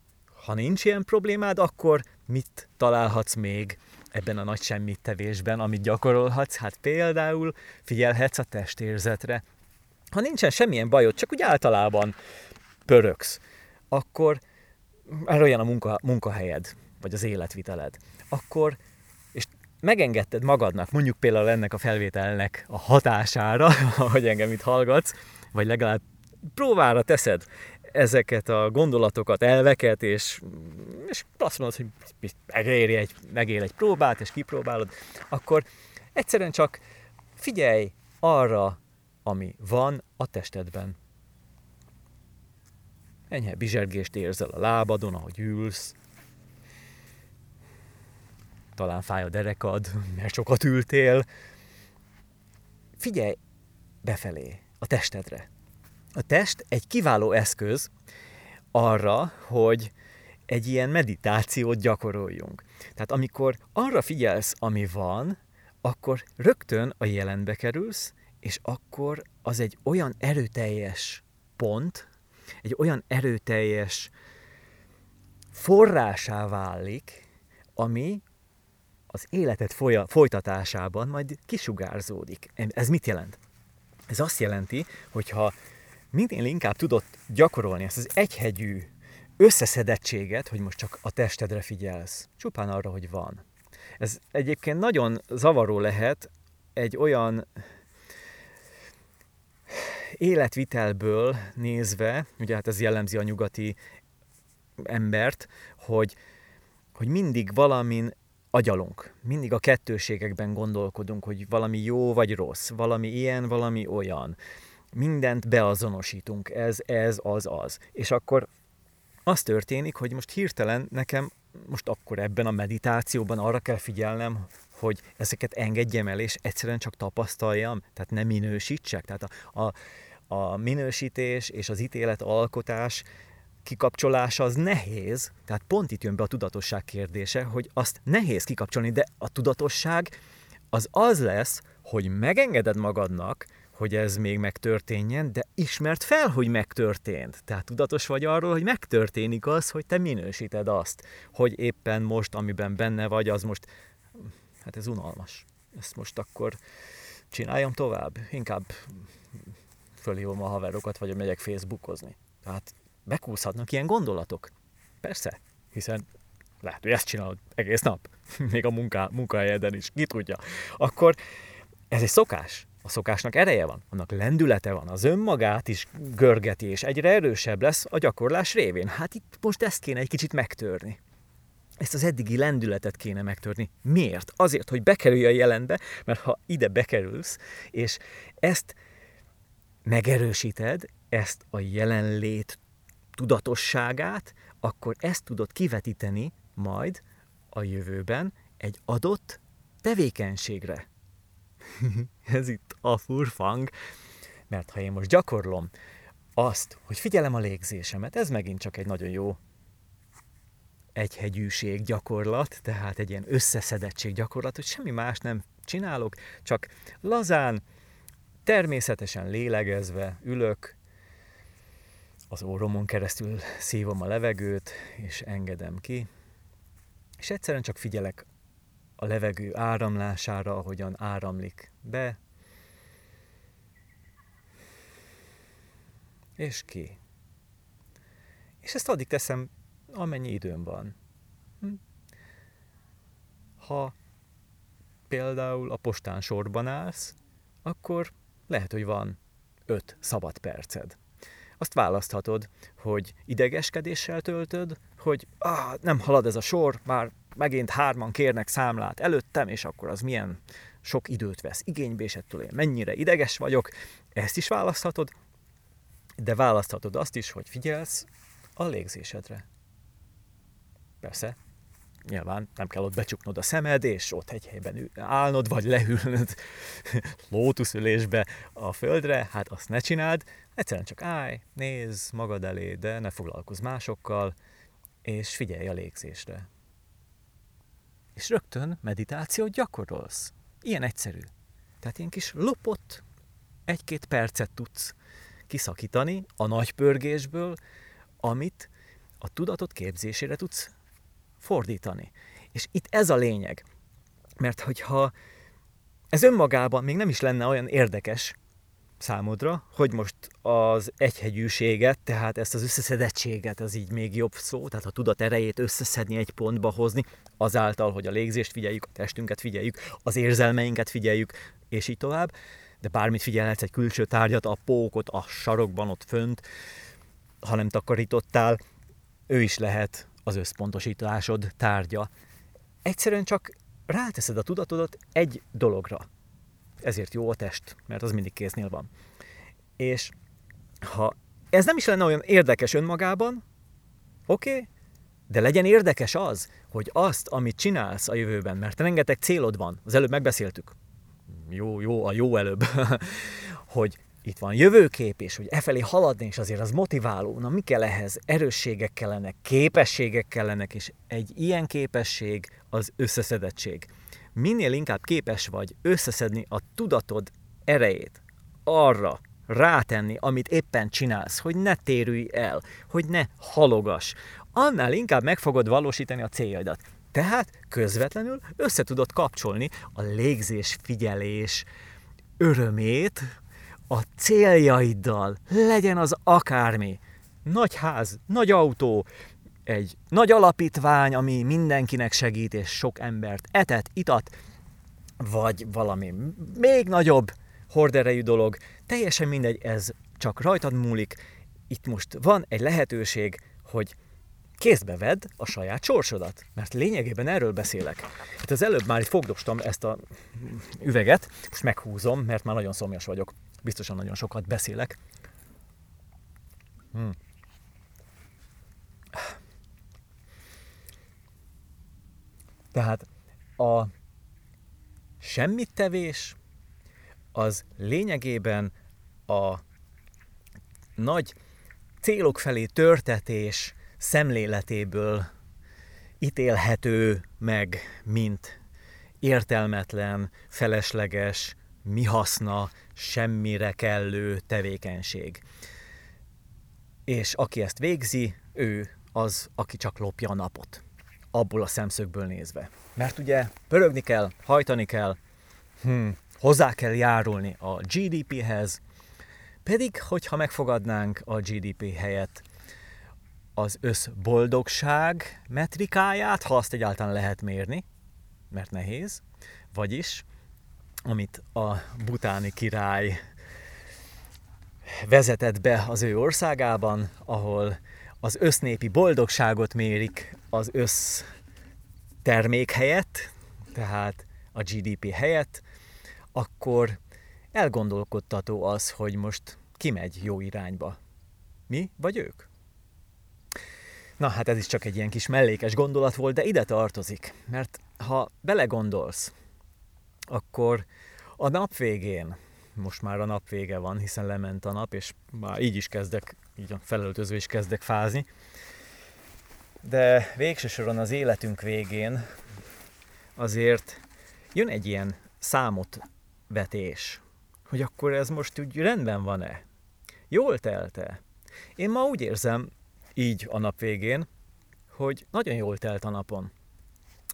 ha nincs ilyen problémád, akkor mit találhatsz még ebben a nagy semmit tevésben, amit gyakorolhatsz? Hát például figyelhetsz a testérzetre. Ha nincsen semmilyen bajod, csak úgy általában pöröksz, akkor erre olyan a munka, munkahelyed, vagy az életviteled, akkor megengedted magadnak, mondjuk például ennek a felvételnek a hatására, *laughs* hogy engem itt hallgatsz, vagy legalább próbára teszed ezeket a gondolatokat, elveket, és, és azt mondod, hogy megéri egy, megél egy próbát, és kipróbálod, akkor egyszerűen csak figyelj arra, ami van a testedben. Enyhe bizsergést érzel a lábadon, ahogy ülsz. Talán fáj a derekad, *laughs* mert sokat ültél. Figyelj befelé, a testedre. A test egy kiváló eszköz arra, hogy egy ilyen meditációt gyakoroljunk. Tehát amikor arra figyelsz, ami van, akkor rögtön a jelenbe kerülsz, és akkor az egy olyan erőteljes pont, egy olyan erőteljes forrásá válik, ami az életet folya, folytatásában majd kisugárzódik. Ez mit jelent? Ez azt jelenti, hogyha minél inkább tudod gyakorolni ezt az egyhegyű összeszedettséget, hogy most csak a testedre figyelsz, csupán arra, hogy van. Ez egyébként nagyon zavaró lehet egy olyan életvitelből nézve, ugye hát ez jellemzi a nyugati embert, hogy, hogy mindig valamin agyalunk. Mindig a kettőségekben gondolkodunk, hogy valami jó vagy rossz, valami ilyen, valami olyan. Mindent beazonosítunk, ez, ez, az, az. És akkor az történik, hogy most hirtelen nekem most akkor ebben a meditációban arra kell figyelnem, hogy ezeket engedjem el, és egyszerűen csak tapasztaljam, tehát nem minősítsek. Tehát a, a, a minősítés és az ítélet alkotás kikapcsolása az nehéz, tehát pont itt jön be a tudatosság kérdése, hogy azt nehéz kikapcsolni, de a tudatosság az az lesz, hogy megengeded magadnak, hogy ez még megtörténjen, de ismert fel, hogy megtörtént. Tehát tudatos vagy arról, hogy megtörténik az, hogy te minősíted azt, hogy éppen most, amiben benne vagy, az most, hát ez unalmas. Ezt most akkor csináljam tovább. Inkább fölhívom a haverokat, vagy megyek Facebookozni. Tehát bekúszhatnak ilyen gondolatok. Persze, hiszen lehet, hogy ezt csinálod egész nap, *laughs* még a munká, munkahelyeden is, ki tudja. Akkor ez egy szokás. A szokásnak ereje van, annak lendülete van, az önmagát is görgeti, és egyre erősebb lesz a gyakorlás révén. Hát itt most ezt kéne egy kicsit megtörni. Ezt az eddigi lendületet kéne megtörni. Miért? Azért, hogy bekerülj a jelenbe, mert ha ide bekerülsz, és ezt megerősíted, ezt a jelenlét tudatosságát, akkor ezt tudod kivetíteni majd a jövőben egy adott tevékenységre. *laughs* Ez itt a furfang, mert ha én most gyakorlom azt, hogy figyelem a légzésemet, ez megint csak egy nagyon jó egyhegyűség gyakorlat, tehát egy ilyen összeszedettség gyakorlat, hogy semmi más nem csinálok, csak lazán, természetesen lélegezve ülök, az óromon keresztül szívom a levegőt, és engedem ki, és egyszerűen csak figyelek a levegő áramlására, ahogyan áramlik be, és ki. És ezt addig teszem, amennyi időm van. Hm? Ha például a postán sorban állsz, akkor lehet, hogy van öt szabad perced. Azt választhatod, hogy idegeskedéssel töltöd, hogy ah, nem halad ez a sor, már megint hárman kérnek számlát előttem, és akkor az milyen sok időt vesz igénybe, és ettől én mennyire ideges vagyok. Ezt is választhatod, de választhatod azt is, hogy figyelsz a légzésedre. Persze, nyilván nem kell ott becsuknod a szemed, és ott egy helyben állnod, vagy leülnöd *laughs* lótuszülésbe a földre, hát azt ne csináld, egyszerűen csak állj, nézz magad elé, de ne foglalkozz másokkal, és figyelj a légzésre. És rögtön meditációt gyakorolsz. Ilyen egyszerű. Tehát ilyen kis lopott egy-két percet tudsz kiszakítani a nagy pörgésből, amit a tudatot képzésére tudsz fordítani. És itt ez a lényeg. Mert hogyha ez önmagában még nem is lenne olyan érdekes számodra, hogy most az egyhegyűséget, tehát ezt az összeszedettséget, az így még jobb szó, tehát a tudat erejét összeszedni egy pontba hozni, azáltal, hogy a légzést figyeljük, a testünket figyeljük, az érzelmeinket figyeljük, és így tovább, de bármit figyelhetsz, egy külső tárgyat, a pókot, a sarokban ott fönt, ha nem takarítottál, ő is lehet az összpontosításod tárgya. Egyszerűen csak ráteszed a tudatodat egy dologra. Ezért jó a test, mert az mindig kéznél van. És ha ez nem is lenne olyan érdekes önmagában, oké, okay, de legyen érdekes az, hogy azt, amit csinálsz a jövőben, mert rengeteg célod van, az előbb megbeszéltük, jó, jó, a jó előbb, *laughs* hogy itt van jövőkép, és hogy e felé haladni, és azért az motiváló. Na mi kell ehhez? Erősségek kellenek, képességek kellenek, és egy ilyen képesség az összeszedettség. Minél inkább képes vagy összeszedni a tudatod erejét arra, rátenni, amit éppen csinálsz, hogy ne térülj el, hogy ne halogas, annál inkább meg fogod valósítani a céljaidat. Tehát közvetlenül össze tudod kapcsolni a légzés figyelés örömét a céljaiddal. Legyen az akármi. Nagy ház, nagy autó, egy nagy alapítvány, ami mindenkinek segít, és sok embert etet, itat, vagy valami még nagyobb horderejű dolog. Teljesen mindegy, ez csak rajtad múlik. Itt most van egy lehetőség, hogy kézbe vedd a saját sorsodat, mert lényegében erről beszélek. Hát az előbb már itt fogdostam ezt a üveget, most meghúzom, mert már nagyon szomjas vagyok. Biztosan nagyon sokat beszélek. Hmm. Tehát a semmit tevés az lényegében a nagy célok felé törtetés szemléletéből ítélhető meg, mint értelmetlen, felesleges, mi haszna, semmire kellő tevékenység. És aki ezt végzi, ő az, aki csak lopja a napot. Abból a szemszögből nézve. Mert ugye pörögni kell, hajtani kell, hm, hozzá kell járulni a GDP-hez, pedig, hogyha megfogadnánk a GDP helyett az összboldogság metrikáját, ha azt egyáltalán lehet mérni, mert nehéz, vagyis, amit a butáni király vezetett be az ő országában, ahol az össznépi boldogságot mérik az össz termék helyett, tehát a GDP helyett, akkor elgondolkodtató az, hogy most kimegy jó irányba. Mi vagy ők? Na hát ez is csak egy ilyen kis mellékes gondolat volt, de ide tartozik. Mert ha belegondolsz, akkor a nap végén, most már a nap vége van, hiszen lement a nap, és már így is kezdek, így a felöltöző is kezdek fázni. De végső soron az életünk végén azért jön egy ilyen számot vetés, hogy akkor ez most úgy rendben van-e? Jól telt-e? Én ma úgy érzem, így a nap végén, hogy nagyon jól telt a napon.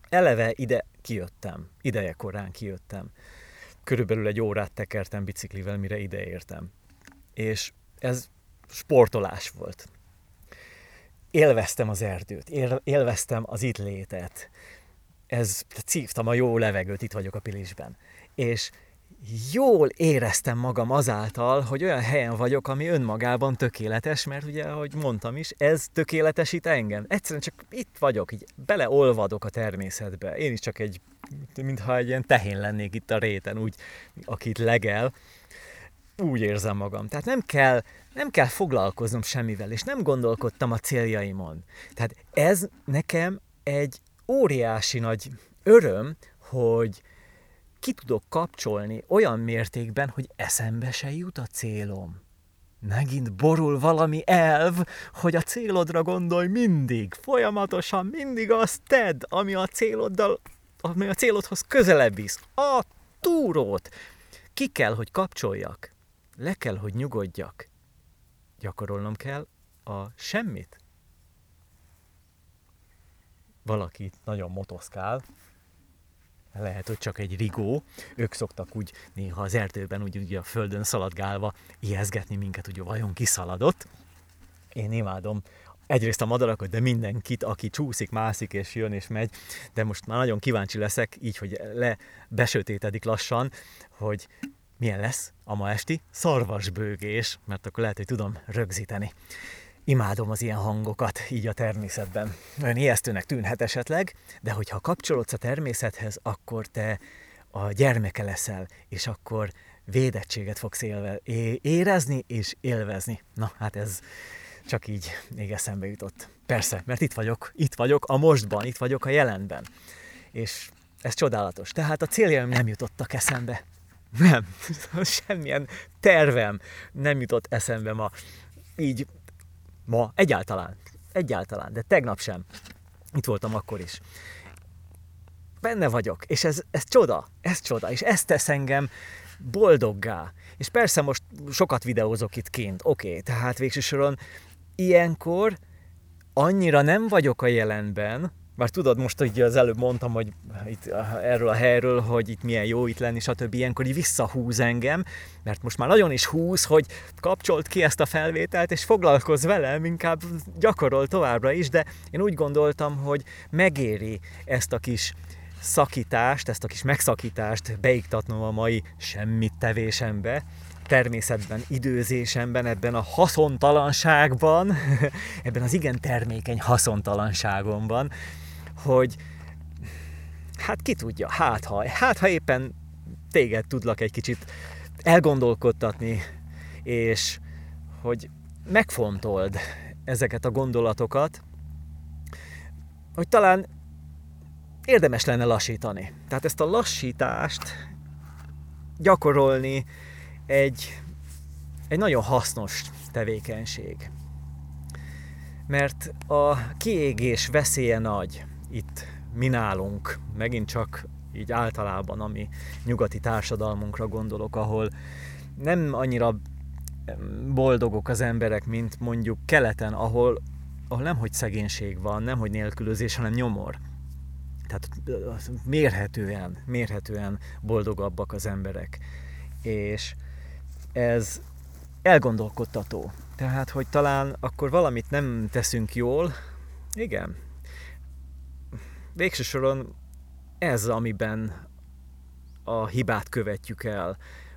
Eleve ide kijöttem, ideje korán kijöttem. Körülbelül egy órát tekertem biciklivel, mire ide értem. És ez sportolás volt. Élveztem az erdőt, élveztem az itt létet. Ez, szívtam a jó levegőt, itt vagyok a Pilisben. És jól éreztem magam azáltal, hogy olyan helyen vagyok, ami önmagában tökéletes, mert ugye, ahogy mondtam is, ez tökéletesít engem. Egyszerűen csak itt vagyok, így beleolvadok a természetbe. Én is csak egy, mintha egy ilyen tehén lennék itt a réten, úgy, akit legel. Úgy érzem magam. Tehát nem kell, nem kell foglalkoznom semmivel, és nem gondolkodtam a céljaimon. Tehát ez nekem egy óriási nagy öröm, hogy, ki tudok kapcsolni olyan mértékben, hogy eszembe se jut a célom. Megint borul valami elv, hogy a célodra gondolj mindig, folyamatosan mindig azt tedd, ami a céloddal, ami a célodhoz közelebb visz. A túrót. Ki kell, hogy kapcsoljak. Le kell, hogy nyugodjak. Gyakorolnom kell a semmit. valaki nagyon motoszkál, lehet, hogy csak egy rigó. Ők szoktak úgy néha az erdőben, úgy, úgy a földön szaladgálva ijeszgetni minket, hogy vajon kiszaladott. Én imádom egyrészt a madarakat, de mindenkit, aki csúszik, mászik és jön és megy, de most már nagyon kíváncsi leszek, így, hogy le besötétedik lassan, hogy milyen lesz a ma esti szarvasbőgés, mert akkor lehet, hogy tudom rögzíteni. Imádom az ilyen hangokat így a természetben. Olyan ijesztőnek tűnhet esetleg, de hogyha kapcsolódsz a természethez, akkor te a gyermeke leszel, és akkor védettséget fogsz élve, érezni és élvezni. Na, hát ez csak így még eszembe jutott. Persze, mert itt vagyok, itt vagyok a mostban, itt vagyok a jelenben. És ez csodálatos. Tehát a céljaim nem jutottak eszembe. Nem, *laughs* semmilyen tervem nem jutott eszembe ma. Így ma egyáltalán, egyáltalán, de tegnap sem. Itt voltam akkor is. Benne vagyok, és ez, ez csoda, ez csoda, és ez tesz engem boldoggá. És persze most sokat videózok itt kint, oké, okay, tehát végső soron ilyenkor annyira nem vagyok a jelenben, bár tudod, most hogy az előbb mondtam, hogy itt erről a helyről, hogy itt milyen jó itt lenni, stb. Ilyenkor így visszahúz engem, mert most már nagyon is húz, hogy kapcsolt ki ezt a felvételt, és foglalkozz velem, inkább gyakorol továbbra is, de én úgy gondoltam, hogy megéri ezt a kis szakítást, ezt a kis megszakítást beiktatnom a mai semmit tevésembe, természetben, időzésemben, ebben a haszontalanságban, *laughs* ebben az igen termékeny haszontalanságomban, hogy hát ki tudja, hát ha, hát ha éppen téged tudlak egy kicsit elgondolkodtatni, és hogy megfontold ezeket a gondolatokat, hogy talán érdemes lenne lassítani. Tehát ezt a lassítást gyakorolni egy, egy nagyon hasznos tevékenység. Mert a kiégés veszélye nagy itt mi nálunk, megint csak így általában, ami nyugati társadalmunkra gondolok, ahol nem annyira boldogok az emberek, mint mondjuk keleten, ahol, ahol nem hogy szegénység van, nem hogy nélkülözés, hanem nyomor. Tehát mérhetően, mérhetően boldogabbak az emberek. És ez elgondolkodtató. Tehát, hogy talán akkor valamit nem teszünk jól, igen. Végső soron ez, amiben a hibát követjük el,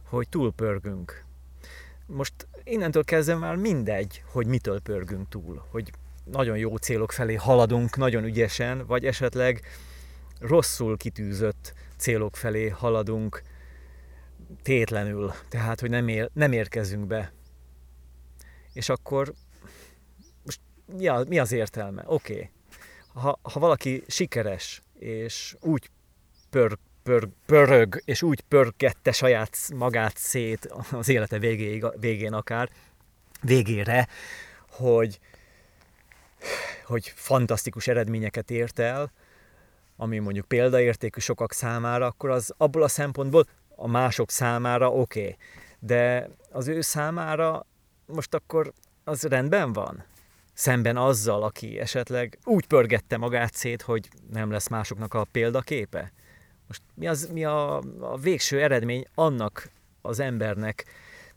hogy túlpörgünk. Most innentől kezdve már mindegy, hogy mitől pörgünk túl, hogy nagyon jó célok felé haladunk nagyon ügyesen, vagy esetleg rosszul kitűzött célok felé haladunk tétlenül, tehát hogy nem, ér, nem érkezünk be. És akkor most mi, a, mi az értelme? Oké, okay. Ha, ha valaki sikeres, és úgy pör, pör, pörög, és úgy pörgette saját magát szét az élete végéig, végén akár, végére, hogy, hogy fantasztikus eredményeket ért el, ami mondjuk példaértékű sokak számára, akkor az abból a szempontból a mások számára oké, okay. de az ő számára most akkor az rendben van? Szemben azzal, aki esetleg úgy pörgette magát szét, hogy nem lesz másoknak a példaképe? Most mi, az, mi a, a végső eredmény annak az embernek?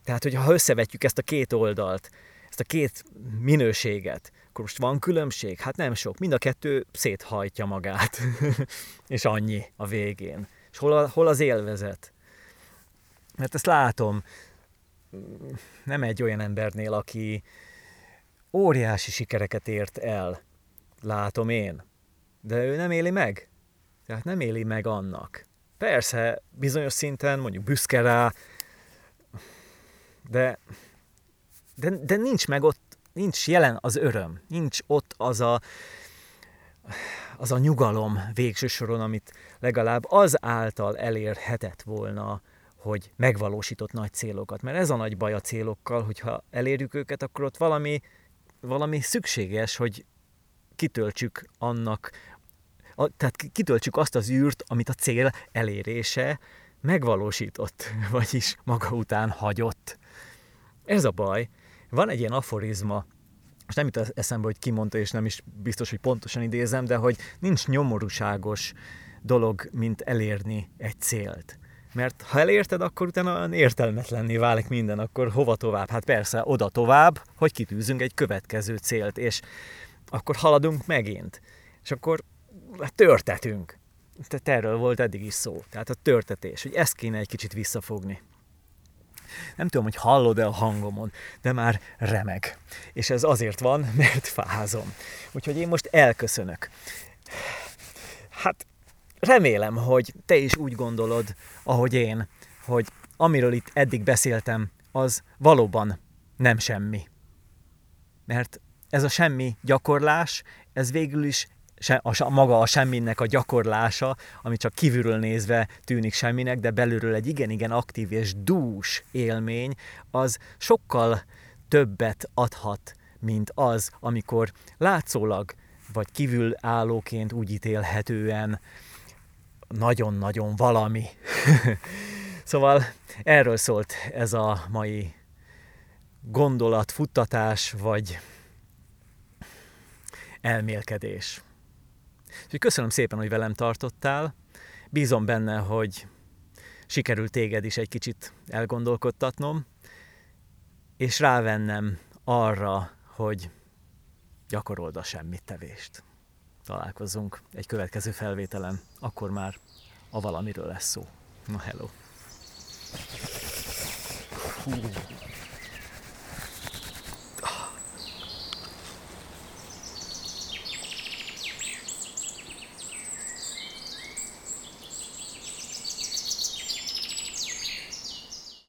Tehát, hogyha összevetjük ezt a két oldalt, ezt a két minőséget, akkor most van különbség? Hát nem sok. Mind a kettő széthajtja magát. *laughs* és annyi a végén. És hol, a, hol az élvezet? Mert ezt látom, nem egy olyan embernél, aki óriási sikereket ért el, látom én, de ő nem éli meg. Tehát nem éli meg annak. Persze, bizonyos szinten mondjuk büszke rá, de, de, de nincs meg ott, nincs jelen az öröm, nincs ott az a, az a nyugalom végső soron, amit legalább az által elérhetett volna, hogy megvalósított nagy célokat. Mert ez a nagy baj a célokkal, hogyha elérjük őket, akkor ott valami, valami szükséges, hogy kitöltsük annak, a, tehát kitöltsük azt az űrt, amit a cél elérése megvalósított, *laughs* vagyis maga után hagyott. Ez a baj. Van egy ilyen aforizma, most nem jut eszembe, hogy ki mondta, és nem is biztos, hogy pontosan idézem, de hogy nincs nyomorúságos dolog, mint elérni egy célt. Mert ha elérted, akkor utána olyan értelmetlenné válik minden, akkor hova tovább? Hát persze, oda tovább, hogy kitűzünk egy következő célt, és akkor haladunk megint. És akkor hát törtetünk. Tehát erről volt eddig is szó. Tehát a törtetés, hogy ezt kéne egy kicsit visszafogni. Nem tudom, hogy hallod-e a hangomon, de már remeg. És ez azért van, *laughs* mert fázom. Úgyhogy én most elköszönök. Hát remélem, hogy te is úgy gondolod, ahogy én, hogy amiről itt eddig beszéltem, az valóban nem semmi. Mert ez a semmi gyakorlás, ez végül is se, a, maga a semminek a gyakorlása, ami csak kívülről nézve tűnik semminek, de belülről egy igen-igen aktív és dús élmény, az sokkal többet adhat, mint az, amikor látszólag vagy kívülállóként úgy ítélhetően nagyon-nagyon valami. *laughs* szóval erről szólt ez a mai gondolat, futtatás, vagy elmélkedés. Úgyhogy köszönöm szépen, hogy velem tartottál. Bízom benne, hogy sikerült téged is egy kicsit elgondolkodtatnom, és rávennem arra, hogy gyakorold a semmit tevést. Találkozunk egy következő felvételen, akkor már a valamiről lesz szó. Na hello! Hú.